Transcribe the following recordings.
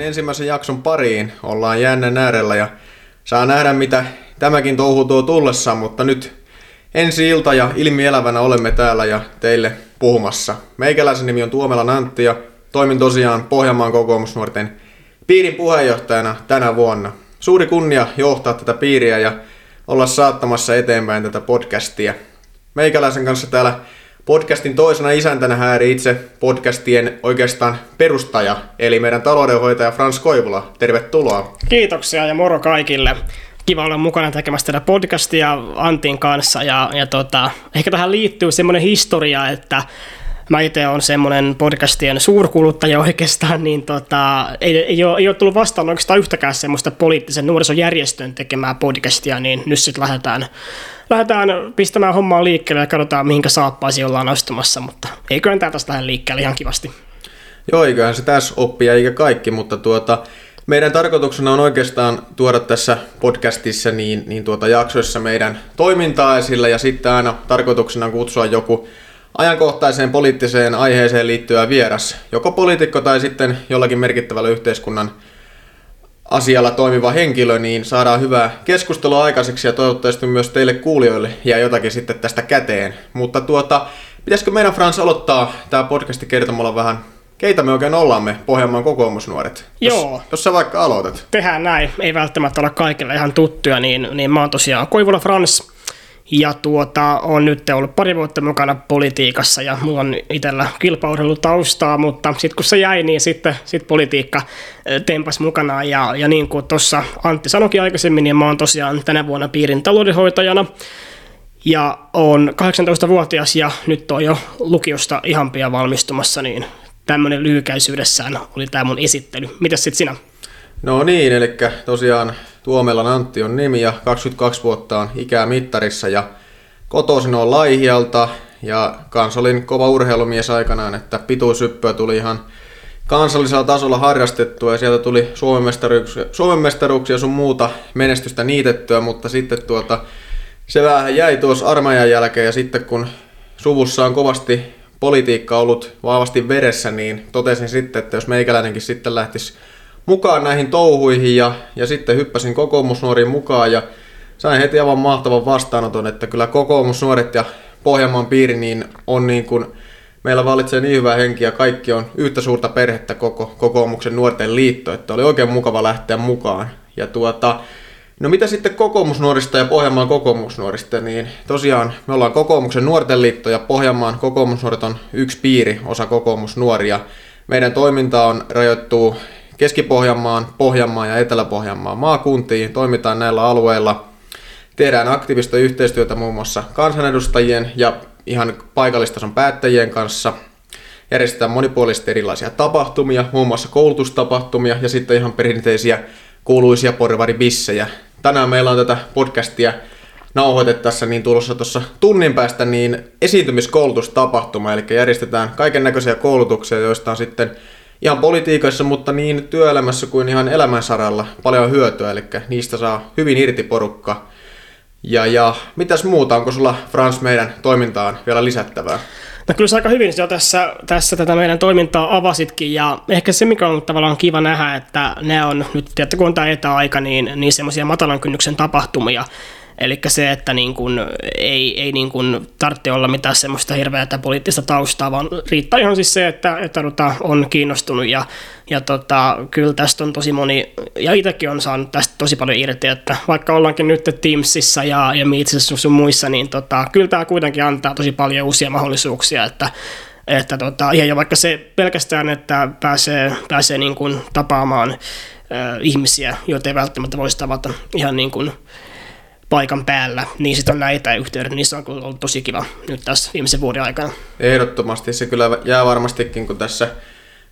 takaisin ensimmäisen jakson pariin. Ollaan jännän äärellä ja saa nähdä mitä tämäkin touhu tuo tullessaan, mutta nyt ensi ilta ja ilmielävänä olemme täällä ja teille puhumassa. Meikäläisen nimi on Tuomela Nantti ja toimin tosiaan Pohjanmaan kokoomusnuorten piirin puheenjohtajana tänä vuonna. Suuri kunnia johtaa tätä piiriä ja olla saattamassa eteenpäin tätä podcastia. Meikäläisen kanssa täällä podcastin toisena isäntänä hääri itse podcastien oikeastaan perustaja, eli meidän taloudenhoitaja Frans Koivula. Tervetuloa. Kiitoksia ja moro kaikille. Kiva olla mukana tekemässä tätä podcastia Antin kanssa ja, ja tota, ehkä tähän liittyy semmoinen historia, että mä itse olen semmoinen podcastien suurkuluttaja oikeastaan, niin tota, ei, ei, ole, ei ole tullut vastaan oikeastaan yhtäkään semmoista poliittisen nuorisojärjestön tekemää podcastia, niin nyt sitten lähdetään, lähdetään pistämään hommaa liikkeelle ja katsotaan, mihinkä saappaisi ollaan astumassa, mutta eiköhän tämä tästä lähde liikkeelle ihan kivasti. Joo, eiköhän se tässä oppia eikä kaikki, mutta tuota, meidän tarkoituksena on oikeastaan tuoda tässä podcastissa niin, niin tuota jaksoissa meidän toimintaa esille ja sitten aina tarkoituksena on kutsua joku ajankohtaiseen poliittiseen aiheeseen liittyvä vieras, joko poliitikko tai sitten jollakin merkittävällä yhteiskunnan asialla toimiva henkilö, niin saadaan hyvää keskustelua aikaiseksi ja toivottavasti myös teille kuulijoille jää jotakin sitten tästä käteen. Mutta tuota, pitäisikö meidän Frans aloittaa tämä podcasti kertomalla vähän, keitä me oikein ollaan me Pohjanmaan kokoomusnuoret? Joo. Jos, jos sä vaikka aloitat. Tehdään näin, ei välttämättä ole kaikille ihan tuttuja, niin, niin mä oon tosiaan Koivula Frans, ja tuota, on nyt ollut pari vuotta mukana politiikassa ja mulla on itsellä kilpaurheilutaustaa, mutta sitten kun se jäi, niin sitten sit politiikka tempas mukana. Ja, ja niin kuin tuossa Antti sanoikin aikaisemmin, niin mä oon tosiaan tänä vuonna piirin taloudenhoitajana. Ja on 18-vuotias ja nyt on jo lukiosta ihan pian valmistumassa, niin tämmöinen lyhykäisyydessään oli tämä mun esittely. Mitäs sitten sinä? No niin, eli tosiaan Tuomelan Antti on nimi ja 22 vuotta on ikää mittarissa ja kotoisin on Laihialta ja kans olin kova urheilumies aikanaan, että pituusyppyä tuli ihan kansallisella tasolla harrastettua ja sieltä tuli Suomen mestaruuksia, Suomen mestaruuksia sun muuta menestystä niitettyä, mutta sitten tuota, se vähän jäi tuossa armeijan jälkeen ja sitten kun suvussa on kovasti politiikka ollut vahvasti veressä, niin totesin sitten, että jos meikäläinenkin sitten lähtisi mukaan näihin touhuihin ja, ja sitten hyppäsin kokoomusnuoriin mukaan ja sain heti aivan mahtavan vastaanoton, että kyllä kokoomusnuoret ja Pohjanmaan piiri niin on niin kuin, meillä valitsee niin hyvä henki ja kaikki on yhtä suurta perhettä koko kokoomuksen nuorten liitto, että oli oikein mukava lähteä mukaan. Ja tuota, no mitä sitten kokoomusnuorista ja Pohjanmaan kokoomusnuorista, niin tosiaan me ollaan kokoomuksen nuorten liitto ja Pohjanmaan kokoomusnuoret on yksi piiri, osa kokoomusnuoria. Meidän toiminta on rajoittuu Keski-Pohjanmaan, Pohjanmaan ja Etelä-Pohjanmaan maakuntiin. Toimitaan näillä alueilla. Tehdään aktiivista yhteistyötä muun muassa kansanedustajien ja ihan paikallistason päättäjien kanssa. Järjestetään monipuolisesti erilaisia tapahtumia, muun muassa koulutustapahtumia ja sitten ihan perinteisiä kuuluisia porvaribissejä. Tänään meillä on tätä podcastia nauhoitettaessa niin tulossa tuossa tunnin päästä niin esiintymiskoulutustapahtuma, eli järjestetään kaiken näköisiä koulutuksia, joista on sitten ihan politiikassa, mutta niin työelämässä kuin ihan elämänsaralla paljon hyötyä, eli niistä saa hyvin irti porukka. Ja, ja mitäs muuta, onko sulla Frans meidän toimintaan vielä lisättävää? No kyllä sä aika hyvin jo tässä, tässä tätä meidän toimintaa avasitkin ja ehkä se mikä on tavallaan kiva nähdä, että ne on nyt, tiedätte kun on tämä etäaika, niin, niin semmoisia matalan kynnyksen tapahtumia, Eli se, että niin kun ei, ei niin kun tarvitse olla mitään semmoista hirveätä poliittista taustaa, vaan riittää ihan siis se, että, että tota, on kiinnostunut. Ja, ja tota, kyllä tästä on tosi moni, ja itsekin on saanut tästä tosi paljon irti, että vaikka ollaankin nyt Teamsissa ja, ja Meetsissä sun muissa, niin tota, kyllä tämä kuitenkin antaa tosi paljon uusia mahdollisuuksia, että että tota, ja vaikka se pelkästään, että pääsee, pääsee niin kuin tapaamaan ihmisiä, joita ei välttämättä voisi tavata ihan niin kuin paikan päällä, niin sitten on näitä etäyhteydet, niin se on ollut tosi kiva nyt tässä viimeisen vuoden aikana. Ehdottomasti. Se kyllä jää varmastikin, kun tässä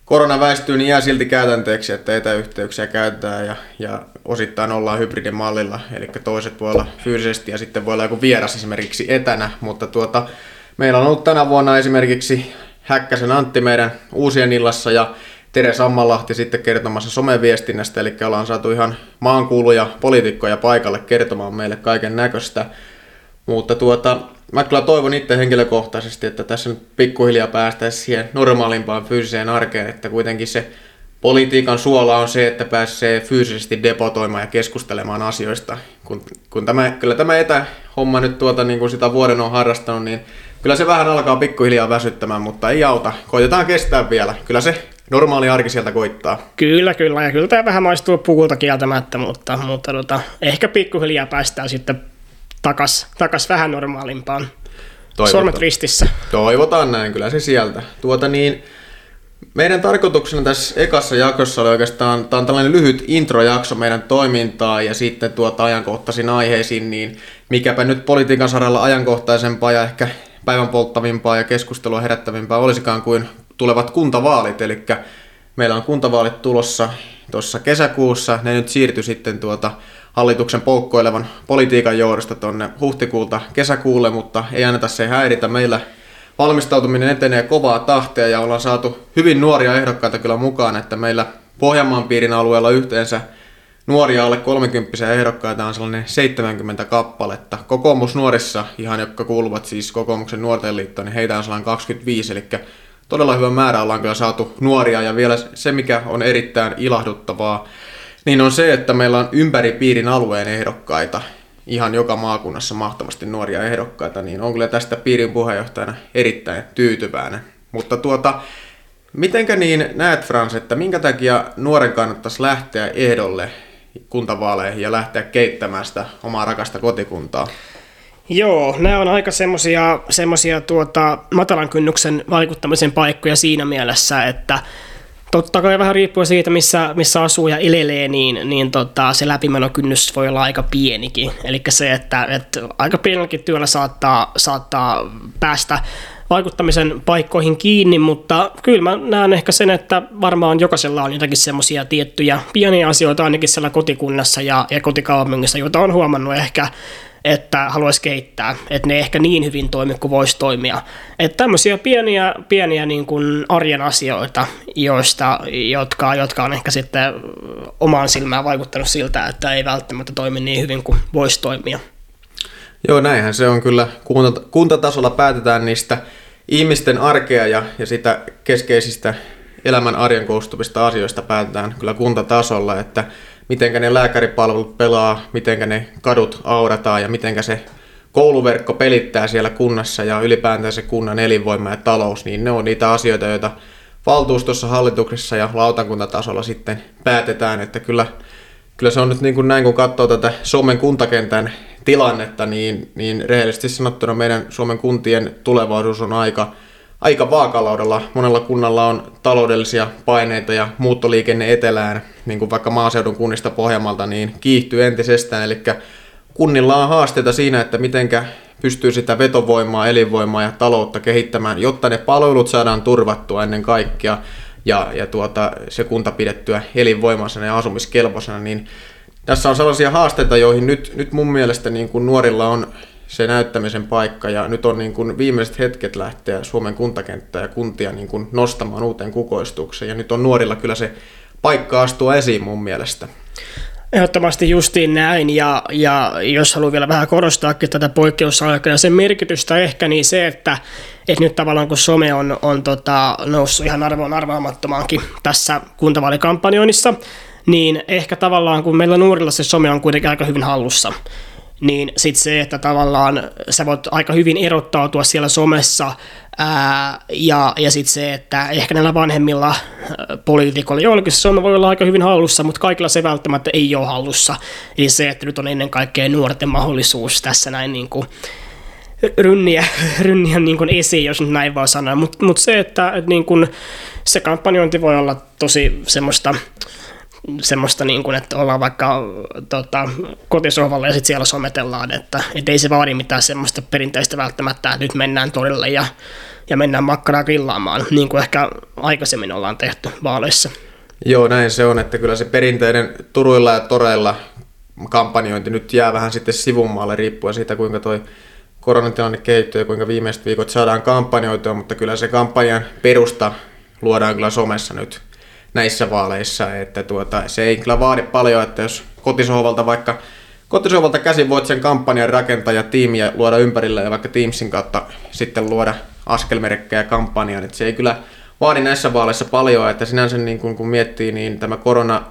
korona väistyy, niin jää silti käytänteeksi, että etäyhteyksiä käytetään ja, ja osittain ollaan hybridimallilla, eli toiset voi olla fyysisesti ja sitten voi olla joku vieras esimerkiksi etänä, mutta tuota, meillä on ollut tänä vuonna esimerkiksi Häkkäsen Antti meidän uusien illassa ja Tere Sammalahti sitten kertomassa someviestinnästä, eli ollaan saatu ihan maankuuluja poliitikkoja paikalle kertomaan meille kaiken näköistä. Mutta tuota, mä kyllä toivon itse henkilökohtaisesti, että tässä nyt pikkuhiljaa päästäisiin siihen normaalimpaan fyysiseen arkeen, että kuitenkin se politiikan suola on se, että pääsee fyysisesti depotoimaan ja keskustelemaan asioista. Kun, kun tämä, kyllä tämä etähomma nyt tuota, niin kuin sitä vuoden on harrastanut, niin kyllä se vähän alkaa pikkuhiljaa väsyttämään, mutta ei auta. Koitetaan kestää vielä. Kyllä se normaali arki sieltä koittaa. Kyllä, kyllä. Ja kyllä tämä vähän maistuu pukulta kieltämättä, mutta, mutta tota, ehkä pikkuhiljaa päästään sitten takas, takas vähän normaalimpaan. Toivotaan. Sormet ristissä. Toivotaan näin, kyllä se sieltä. Tuota niin, meidän tarkoituksena tässä ekassa jaksossa oli oikeastaan, tämä on tällainen lyhyt introjakso meidän toimintaa ja sitten tuota ajankohtaisiin aiheisiin, niin mikäpä nyt politiikan saralla ajankohtaisempaa ja ehkä päivän polttavimpaa ja keskustelua herättävimpää olisikaan kuin tulevat kuntavaalit, eli meillä on kuntavaalit tulossa tuossa kesäkuussa, ne nyt siirtyi sitten tuota hallituksen poukkoilevan politiikan johdosta tuonne huhtikuulta kesäkuulle, mutta ei anneta se häiritä. Meillä valmistautuminen etenee kovaa tahtia ja ollaan saatu hyvin nuoria ehdokkaita kyllä mukaan, että meillä Pohjanmaan piirin alueella yhteensä nuoria alle 30 ehdokkaita on sellainen 70 kappaletta. Kokoomus nuorissa, ihan jotka kuuluvat siis kokoomuksen nuorten liittoon, niin heitä on sellainen 25, eli todella hyvä määrä ollaan kyllä saatu nuoria ja vielä se, mikä on erittäin ilahduttavaa, niin on se, että meillä on ympäri piirin alueen ehdokkaita, ihan joka maakunnassa mahtavasti nuoria ehdokkaita, niin on kyllä tästä piirin puheenjohtajana erittäin tyytyväinen. Mutta tuota, mitenkä niin näet Frans, että minkä takia nuoren kannattaisi lähteä ehdolle kuntavaaleihin ja lähteä keittämään sitä omaa rakasta kotikuntaa? Joo, nämä on aika semmoisia semmosia tuota, matalan kynnyksen vaikuttamisen paikkoja siinä mielessä, että totta kai vähän riippuu siitä, missä, missä asuu ja elelee, niin, niin tota, se läpimenokynnys voi olla aika pienikin. Eli se, että, että aika pienelläkin työllä saattaa, saattaa päästä vaikuttamisen paikkoihin kiinni, mutta kyllä mä näen ehkä sen, että varmaan jokaisella on jotakin semmoisia tiettyjä pieniä asioita ainakin siellä kotikunnassa ja, ja kotikaupungissa, joita on huomannut ehkä että haluaisi kehittää, että ne ehkä niin hyvin toimi kuin voisi toimia. Että tämmöisiä pieniä, pieniä niin kuin arjen asioita, joista, jotka, jotka on ehkä sitten omaan silmään vaikuttanut siltä, että ei välttämättä toimi niin hyvin kuin voisi toimia. Joo, näinhän se on kyllä. Kuntatasolla päätetään niistä ihmisten arkea ja, ja sitä keskeisistä elämän arjen koostuvista asioista päätetään kyllä kuntatasolla, että miten ne lääkäripalvelut pelaa, miten ne kadut aurataan ja miten se kouluverkko pelittää siellä kunnassa ja ylipäätään se kunnan elinvoima ja talous, niin ne on niitä asioita, joita valtuustossa, hallituksessa ja lautakuntatasolla sitten päätetään, että kyllä, kyllä se on nyt niin kuin näin, kun katsoo tätä Suomen kuntakentän tilannetta, niin, niin rehellisesti sanottuna meidän Suomen kuntien tulevaisuus on aika, aika vaakalaudalla. Monella kunnalla on taloudellisia paineita ja muuttoliikenne etelään, niin kuin vaikka maaseudun kunnista Pohjanmalta, niin kiihtyy entisestään. Eli kunnilla on haasteita siinä, että mitenkä pystyy sitä vetovoimaa, elinvoimaa ja taloutta kehittämään, jotta ne palvelut saadaan turvattua ennen kaikkea ja, ja tuota, se kunta pidettyä elinvoimaisena ja asumiskelpoisena, niin tässä on sellaisia haasteita, joihin nyt, nyt mun mielestä niin kuin nuorilla on se näyttämisen paikka. Ja nyt on niin kuin viimeiset hetket lähteä Suomen kuntakenttää ja kuntia niin kuin nostamaan uuteen kukoistukseen. Ja nyt on nuorilla kyllä se paikka astua esiin mun mielestä. Ehdottomasti justiin näin, ja, ja jos haluan vielä vähän korostaakin tätä poikkeusaikaa ja sen merkitystä ehkä, niin se, että, että nyt tavallaan kun some on, on tota, noussut ihan arvoon arvaamattomaankin tässä kuntavaalikampanjoinnissa, niin ehkä tavallaan kun meillä nuorilla se some on kuitenkin aika hyvin hallussa, niin sitten se, että tavallaan sä voit aika hyvin erottautua siellä somessa, ää, ja, ja sitten se, että ehkä näillä vanhemmilla poliitikoilla, joillakin se some voi olla aika hyvin hallussa, mutta kaikilla se välttämättä ei ole hallussa. Eli se, että nyt on ennen kaikkea nuorten mahdollisuus tässä näin niin kuin, rynniä, rynniä niin kuin esiin, jos nyt näin vaan sanoa. Mutta mut se, että, että niin kuin, se kampanjointi voi olla tosi semmoista semmoista, niin kuin, että ollaan vaikka tota, kotisohvalla ja sitten siellä sometellaan, että et ei se vaadi mitään semmoista perinteistä välttämättä, että nyt mennään torille ja, ja mennään makkaraa grillaamaan, niin kuin ehkä aikaisemmin ollaan tehty vaaleissa. Joo, näin se on, että kyllä se perinteinen turuilla ja toreilla kampanjointi nyt jää vähän sitten sivumaalle riippuen siitä, kuinka toi koronatilanne kehittyy ja kuinka viimeiset viikot saadaan kampanjoitua, mutta kyllä se kampanjan perusta luodaan kyllä somessa nyt näissä vaaleissa, että tuota, se ei kyllä vaadi paljon, että jos kotisohvalta vaikka kotisohvalta käsin voit sen kampanjan rakentaa ja tiimiä luoda ympärille ja vaikka Teamsin kautta sitten luoda askelmerkkejä kampanjaan, että se ei kyllä vaadi näissä vaaleissa paljon, että sinänsä niin kun, kun miettii, niin tämä korona,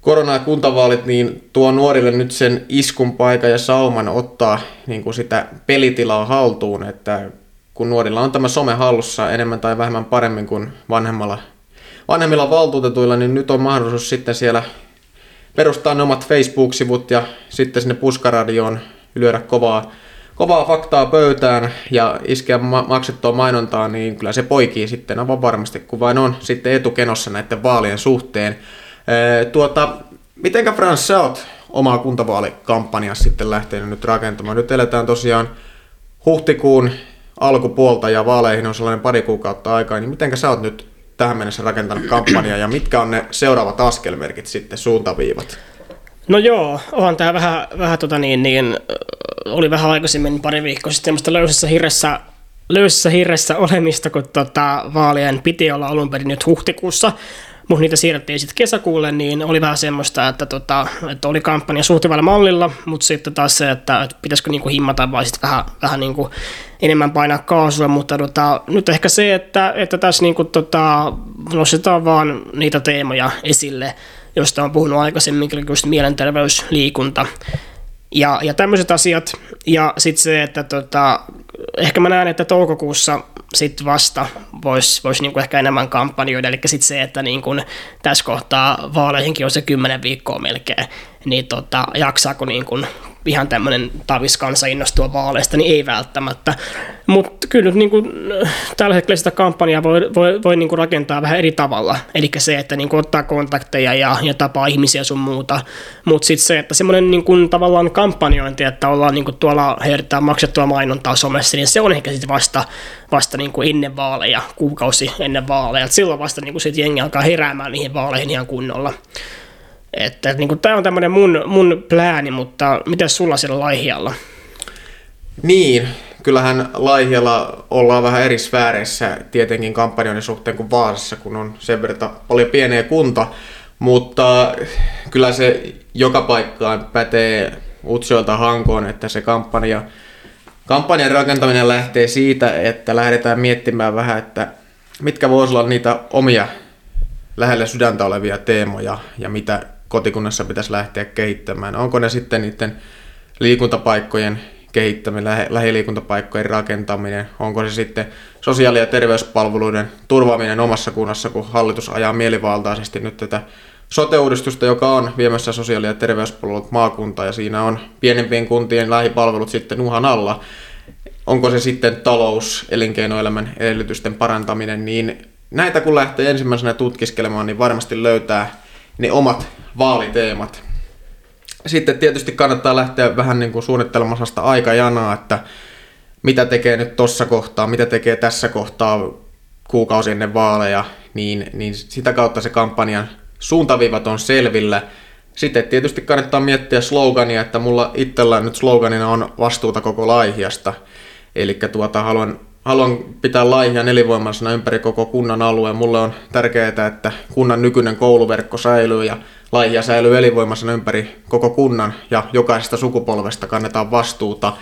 korona- ja kuntavaalit niin tuo nuorille nyt sen iskun paikan ja sauman ottaa niin kuin sitä pelitilaa haltuun, että kun nuorilla on tämä some hallussa enemmän tai vähemmän paremmin kuin vanhemmalla, vanhemmilla valtuutetuilla, niin nyt on mahdollisuus sitten siellä perustaa ne omat Facebook-sivut ja sitten sinne puskaradioon lyödä kovaa, kovaa faktaa pöytään ja iskeä ma- maksettua mainontaa, niin kyllä se poikii sitten aivan varmasti, kun vain on sitten etukenossa näiden vaalien suhteen. Ee, tuota, mitenkä Frans, sä oot omaa kuntavaalikampanjaa sitten lähtenyt nyt rakentamaan? Nyt eletään tosiaan huhtikuun alkupuolta ja vaaleihin on sellainen pari kuukautta aikaa, niin mitenkä sä oot nyt tähän mennessä rakentanut kampanjaa ja mitkä on ne seuraavat askelmerkit sitten, suuntaviivat? No joo, onhan tämä vähän, vähän tota niin, niin, oli vähän aikaisemmin pari viikkoa sitten semmoista löysässä hirressä, löysässä hirressä olemista, kun tota, vaalien piti olla alun perin nyt huhtikuussa, mutta niitä siirrettiin sitten kesäkuulle, niin oli vähän semmoista, että, tota, että oli kampanja suht mallilla, mutta sitten taas se, että, että pitäisikö niinku himmata vai sitten vähän, vähän niinku enemmän painaa kaasua, mutta tota, nyt ehkä se, että, että tässä niinku tota, nostetaan vaan niitä teemoja esille, josta on puhunut aikaisemmin, just mielenterveys, liikunta ja, ja tämmöiset asiat. Ja sitten se, että tota, ehkä mä näen, että toukokuussa sitten vasta voisi vois niinku ehkä enemmän kampanjoida, eli sitten se, että niinku tässä kohtaa vaaleihinkin on se kymmenen viikkoa melkein, niin tota, jaksaako niinku ihan tämmöinen taviskansa innostua vaaleista, niin ei välttämättä. Mutta kyllä nyt niin kuin, tällä hetkellä sitä kampanjaa voi, voi, voi niin kuin rakentaa vähän eri tavalla. Eli se, että niin kuin ottaa kontakteja ja, ja tapaa ihmisiä sun muuta. Mutta sitten se, että semmoinen niin kuin, tavallaan kampanjointi, että ollaan niin kuin tuolla heritään maksettua mainontaa somessa, niin se on ehkä sitten vasta, vasta niin kuin ennen vaaleja, kuukausi ennen vaaleja. Et silloin vasta niin kuin sit jengi alkaa heräämään niihin vaaleihin ihan kunnolla. Että niin kuin, tämä on tämmöinen mun, mun plääni, mutta miten sulla siellä Laihialla? Niin, kyllähän Laihialla ollaan vähän eri sfääreissä tietenkin kampanjoiden suhteen kuin Vaasassa, kun on sen verran paljon pieniä kunta, mutta kyllä se joka paikkaan pätee Utsjoelta Hankoon, että se kampanja, kampanjan rakentaminen lähtee siitä, että lähdetään miettimään vähän, että mitkä voisivat olla niitä omia lähellä sydäntä olevia teemoja ja mitä kotikunnassa pitäisi lähteä kehittämään. Onko ne sitten niiden liikuntapaikkojen kehittäminen, lähe, lähiliikuntapaikkojen rakentaminen, onko se sitten sosiaali- ja terveyspalveluiden turvaaminen omassa kunnassa, kun hallitus ajaa mielivaltaisesti nyt tätä sote-uudistusta, joka on viemässä sosiaali- ja terveyspalvelut maakuntaan, ja siinä on pienempien kuntien lähipalvelut sitten uhan alla. Onko se sitten talous, elinkeinoelämän edellytysten parantaminen, niin näitä kun lähtee ensimmäisenä tutkiskelemaan, niin varmasti löytää ne omat vaaliteemat. Sitten tietysti kannattaa lähteä vähän niin kuin suunnittelemaan sitä aikajanaa, että mitä tekee nyt tuossa kohtaa, mitä tekee tässä kohtaa kuukausi ennen vaaleja, niin, niin sitä kautta se kampanjan suuntaviivat on selvillä. Sitten tietysti kannattaa miettiä slogania, että mulla itsellä nyt sloganina on vastuuta koko Laihiasta. Eli tuota, haluan, haluan pitää Laihia nelivoimaisena ympäri koko kunnan alueen. Mulle on tärkeää, että kunnan nykyinen kouluverkko säilyy ja Laihia säilyy elinvoimaisena ympäri koko kunnan ja jokaisesta sukupolvesta kannetaan vastuuta.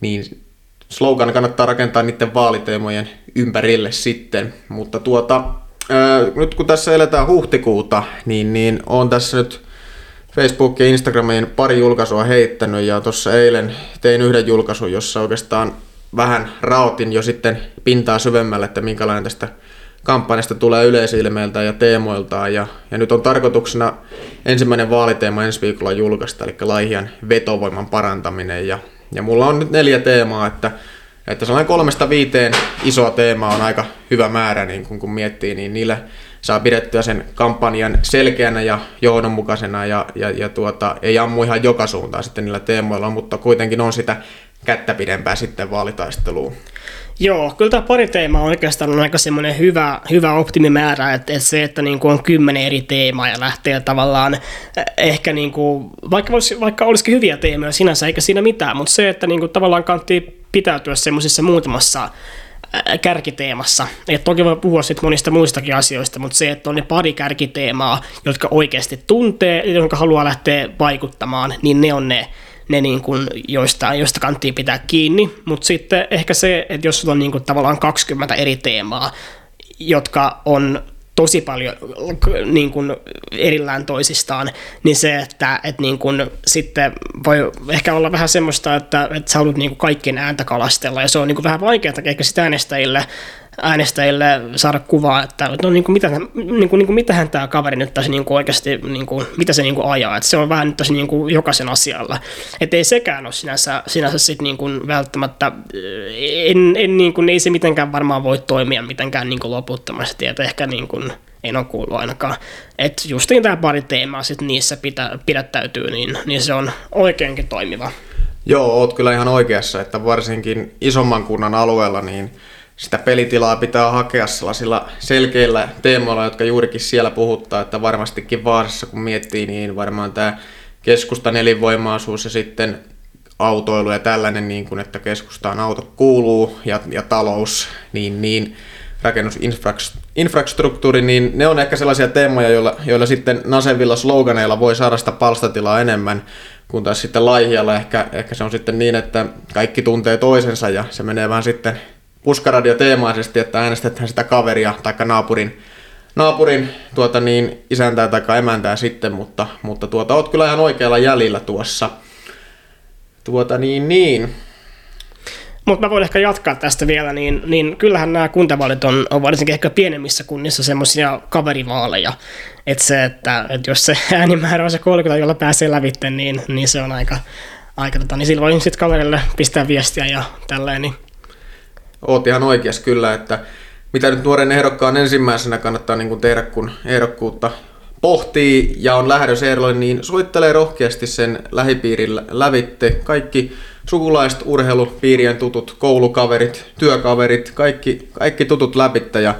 Niin slogan kannattaa rakentaa niiden vaaliteemojen ympärille sitten. Mutta tuota, ää, nyt kun tässä eletään huhtikuuta, niin, niin on tässä nyt Facebook ja Instagramiin pari julkaisua heittänyt ja tuossa eilen tein yhden julkaisun, jossa oikeastaan vähän raotin jo sitten pintaa syvemmälle, että minkälainen tästä kampanjasta tulee yleisilmeiltä ja teemoiltaan. Ja, ja nyt on tarkoituksena ensimmäinen vaaliteema ensi viikolla julkaista, eli Laihian vetovoiman parantaminen. Ja, ja mulla on nyt neljä teemaa, että, että sellainen kolmesta viiteen isoa teemaa on aika hyvä määrä, niin kun, kun miettii, niin niillä saa pidettyä sen kampanjan selkeänä ja johdonmukaisena ja, ja, ja tuota, ei ammu ihan joka suuntaan sitten niillä teemoilla, mutta kuitenkin on sitä kättä pidempää sitten vaalitaisteluun. Joo, kyllä tämä pari teemaa on oikeastaan aika semmoinen hyvä, hyvä optimimäärä, että, että se, että niin kuin on kymmenen eri teemaa ja lähtee tavallaan eh, ehkä niin kuin, vaikka, olisi, vaikka olisikin hyviä teemoja sinänsä, eikä siinä mitään, mutta se, että niin kuin tavallaan kannattaa pitäytyä semmoisessa muutamassa eh, kärkiteemassa. Et toki voi puhua sit monista muistakin asioista, mutta se, että on ne pari kärkiteemaa, jotka oikeasti tuntee, jotka haluaa lähteä vaikuttamaan, niin ne on ne, ne niin kuin, joista, joista kanttii pitää kiinni, mutta sitten ehkä se, että jos sulla on niin kuin, tavallaan 20 eri teemaa, jotka on tosi paljon niin kuin erillään toisistaan, niin se, että, että niin kuin sitten voi ehkä olla vähän semmoista, että, että sä haluat niin kuin kaikkien ääntä kalastella, ja se on niin kuin vähän vaikeaa ehkä sitä äänestäjille, äänestäjille saada kuvaa, että no niin kuin, mitä, niin kuin, niin kuin, mitähän tämä kaveri nyt tässä niin kuin oikeasti, niin kuin, mitä se niin kuin ajaa, että se on vähän nyt tässä niin kuin jokaisen asialla. Että ei sekään ole sinänsä, sinänsä sit niin kuin välttämättä, en, en niin kuin, ei se mitenkään varmaan voi toimia mitenkään niin kuin loputtomasti, että ehkä niin kuin, en ole kuullut ainakaan. Että justiin tämä pari teemaa sitten niissä pitä, pidättäytyy, niin, niin se on oikeinkin toimiva. Joo, oot kyllä ihan oikeassa, että varsinkin isomman kunnan alueella, niin sitä pelitilaa pitää hakea sellaisilla selkeillä teemoilla, jotka juurikin siellä puhuttaa, että varmastikin Vaasassa kun miettii, niin varmaan tämä keskustan elinvoimaisuus ja sitten autoilu ja tällainen, niin kuin, että keskustaan auto kuuluu ja, ja talous, niin, niin rakennusinfrastruktuuri, niin ne on ehkä sellaisia teemoja, joilla, joilla sitten Nasevilla sloganeilla voi saada sitä palstatilaa enemmän, kun taas sitten Laihialla. Ehkä, ehkä se on sitten niin, että kaikki tuntee toisensa ja se menee vähän sitten puskaradio teemaisesti, että äänestetään sitä kaveria tai naapurin, naapurin tuota niin, isäntää tai emäntää sitten, mutta, mutta tuota, oot kyllä ihan oikealla jäljellä tuossa. Tuota niin, niin. Mutta mä voin ehkä jatkaa tästä vielä, niin, niin kyllähän nämä kuntavaalit on, on varsinkin ehkä pienemmissä kunnissa semmoisia kaverivaaleja. Että se, että, että jos se äänimäärä on se 30, jolla pääsee lävitte, niin, niin se on aika, aika tota, niin silloin sitten kaverille pistää viestiä ja tälleen, niin oot ihan oikeassa kyllä, että mitä nyt nuoren ehdokkaan ensimmäisenä kannattaa niin kuin tehdä, kun ehdokkuutta pohtii ja on lähdössä ehdolle, niin soittelee rohkeasti sen lähipiirin lävitte. Kaikki sukulaiset, urheilupiirien tutut, koulukaverit, työkaverit, kaikki, kaikki tutut läpitte ja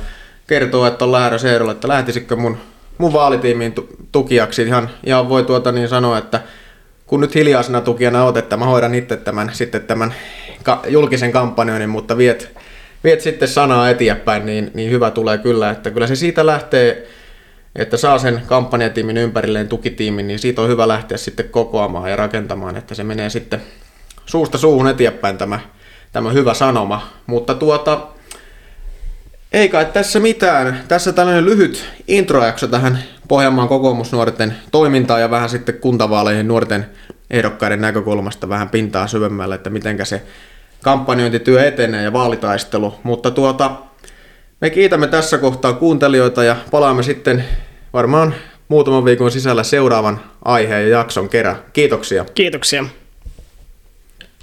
kertoo, että on lähdössä ehdolle, että lähtisikö mun, mun vaalitiimiin tukijaksi. Ihan, ihan voi tuota niin sanoa, että kun nyt hiljaisena tukijana olet, että mä hoidan itse tämän, sitten tämän ka- julkisen kampanjoinnin, mutta viet, viet sitten sanaa eteenpäin, niin, niin hyvä tulee kyllä, että kyllä se siitä lähtee, että saa sen kampanjatiimin ympärilleen tukitiimin, niin siitä on hyvä lähteä sitten kokoamaan ja rakentamaan, että se menee sitten suusta suuhun eteenpäin tämä, tämä hyvä sanoma. Mutta tuota, ei kai tässä mitään. Tässä tällainen lyhyt introjakso tähän Pohjanmaan kokoomusnuorten toimintaan ja vähän sitten kuntavaaleihin nuorten ehdokkaiden näkökulmasta vähän pintaa syvemmälle, että miten se kampanjointityö etenee ja vaalitaistelu. Mutta tuota, me kiitämme tässä kohtaa kuuntelijoita ja palaamme sitten varmaan muutaman viikon sisällä seuraavan aiheen ja jakson kerran. Kiitoksia. Kiitoksia.